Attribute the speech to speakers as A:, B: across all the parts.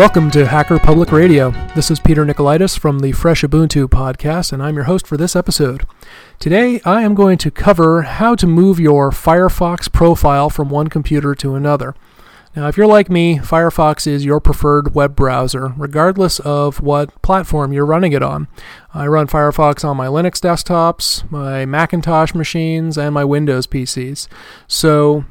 A: Welcome to Hacker Public Radio. This is Peter Nikolaidis from the Fresh Ubuntu podcast, and I'm your host for this episode. Today, I am going to cover how to move your Firefox profile from one computer to another. Now, if you're like me, Firefox is your preferred web browser, regardless of what platform you're running it on. I run Firefox on my Linux desktops, my Macintosh machines, and my Windows PCs. So,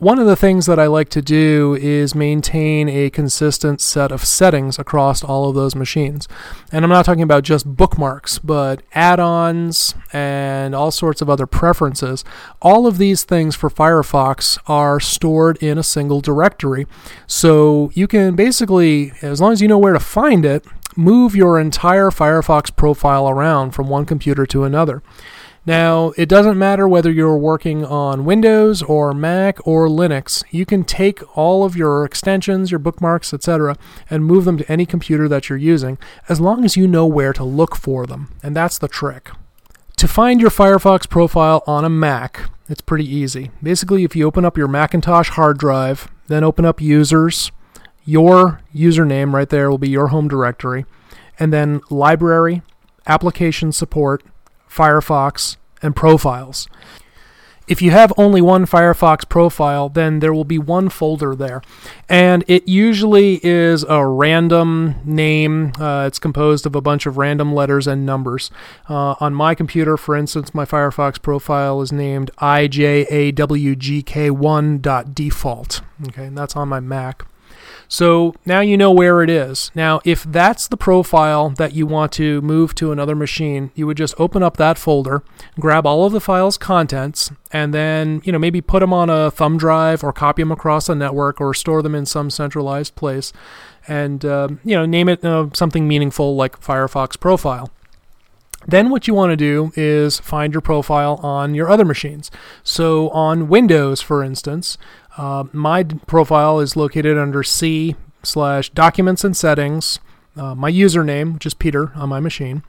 A: one of the things that I like to do is maintain a consistent set of settings across all of those machines. And I'm not talking about just bookmarks, but add ons and all sorts of other preferences. All of these things for Firefox are stored in a single directory. So you can basically, as long as you know where to find it, move your entire Firefox profile around from one computer to another. Now, it doesn't matter whether you're working on Windows or Mac or Linux. You can take all of your extensions, your bookmarks, etc., and move them to any computer that you're using, as long as you know where to look for them. And that's the trick. To find your Firefox profile on a Mac, it's pretty easy. Basically, if you open up your Macintosh hard drive, then open up Users, your username right there will be your home directory, and then Library, Application Support, Firefox, and profiles. If you have only one Firefox profile, then there will be one folder there. And it usually is a random name. Uh, it's composed of a bunch of random letters and numbers. Uh, on my computer, for instance, my Firefox profile is named IJAWGK1.default. Okay, and that's on my Mac. So now you know where it is. Now, if that's the profile that you want to move to another machine, you would just open up that folder, grab all of the file's contents, and then, you know, maybe put them on a thumb drive or copy them across a network or store them in some centralized place and, uh, you know, name it uh, something meaningful like Firefox profile. Then what you want to do is find your profile on your other machines. So on Windows, for instance, uh, my profile is located under C slash Documents and Settings. Uh, my username, which is Peter on my machine,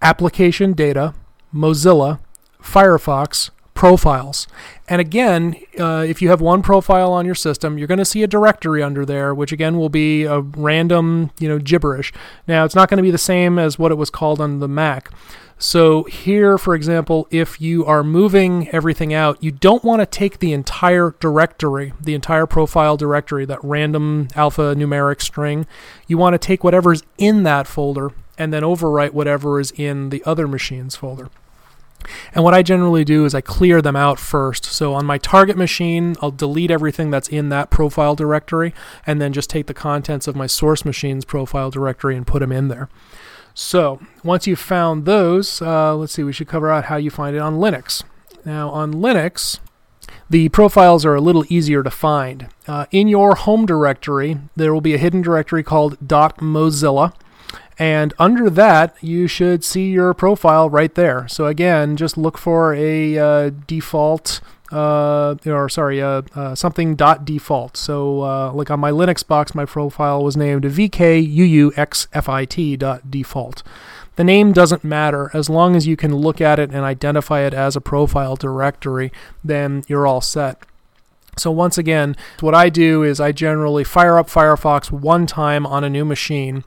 A: Application Data, Mozilla, Firefox, Profiles. And again, uh, if you have one profile on your system, you're going to see a directory under there, which again will be a random, you know, gibberish. Now, it's not going to be the same as what it was called on the Mac. So, here, for example, if you are moving everything out, you don't want to take the entire directory, the entire profile directory, that random alphanumeric string. You want to take whatever's in that folder and then overwrite whatever is in the other machine's folder. And what I generally do is I clear them out first. So on my target machine, I'll delete everything that's in that profile directory and then just take the contents of my source machine's profile directory and put them in there. So once you've found those, uh, let's see, we should cover out how you find it on Linux. Now, on Linux, the profiles are a little easier to find. Uh, in your home directory, there will be a hidden directory called .mozilla, and under that, you should see your profile right there. So again, just look for a uh, default uh, or sorry, uh, uh, something dot default. So, uh, like on my Linux box, my profile was named vkuuxfit dot default. The name doesn't matter as long as you can look at it and identify it as a profile directory. Then you're all set. So once again, what I do is I generally fire up Firefox one time on a new machine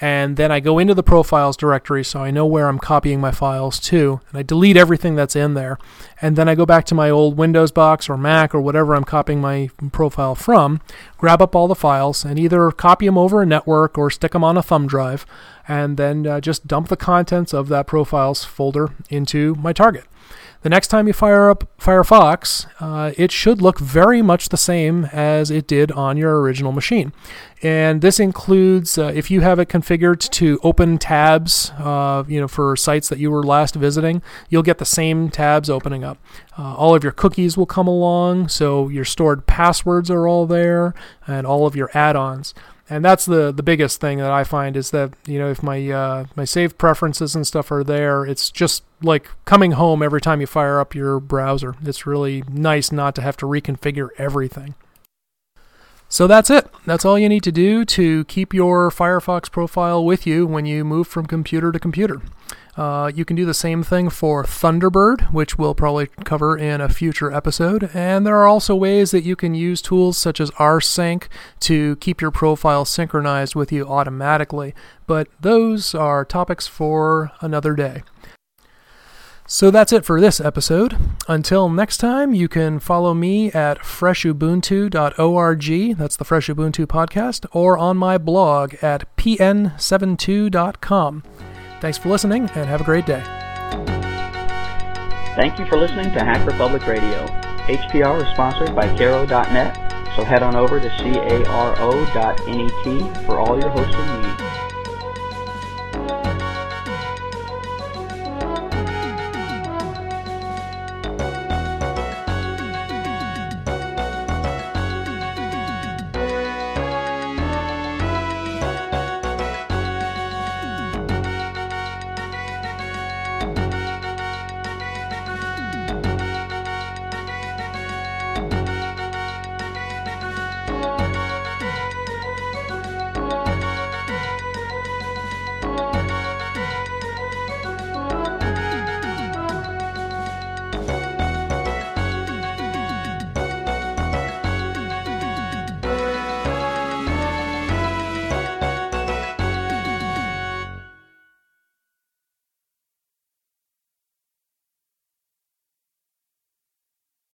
A: and then I go into the profiles directory so I know where I'm copying my files to, and I delete everything that's in there. And then I go back to my old Windows box or Mac or whatever I'm copying my profile from, grab up all the files, and either copy them over a network or stick them on a thumb drive, and then uh, just dump the contents of that profiles folder into my target. The next time you fire up Firefox, uh, it should look very much the same as it did on your original machine. And this includes uh, if you have it configured to open tabs, uh, you know, for sites that you were last visiting, you'll get the same tabs opening up. Uh, all of your cookies will come along, so your stored passwords are all there, and all of your add-ons and that's the the biggest thing that I find is that you know if my uh, my save preferences and stuff are there, it's just like coming home every time you fire up your browser. It's really nice not to have to reconfigure everything. So that's it. That's all you need to do to keep your Firefox profile with you when you move from computer to computer. Uh, you can do the same thing for Thunderbird, which we'll probably cover in a future episode. And there are also ways that you can use tools such as rsync to keep your profile synchronized with you automatically. But those are topics for another day. So that's it for this episode. Until next time, you can follow me at freshubuntu.org, that's the Fresh Ubuntu podcast, or on my blog at pn72.com. Thanks for listening and have a great day.
B: Thank you for listening to Hacker Public Radio. HPR is sponsored by Caro.net, so head on over to caro.net for all your hosting needs.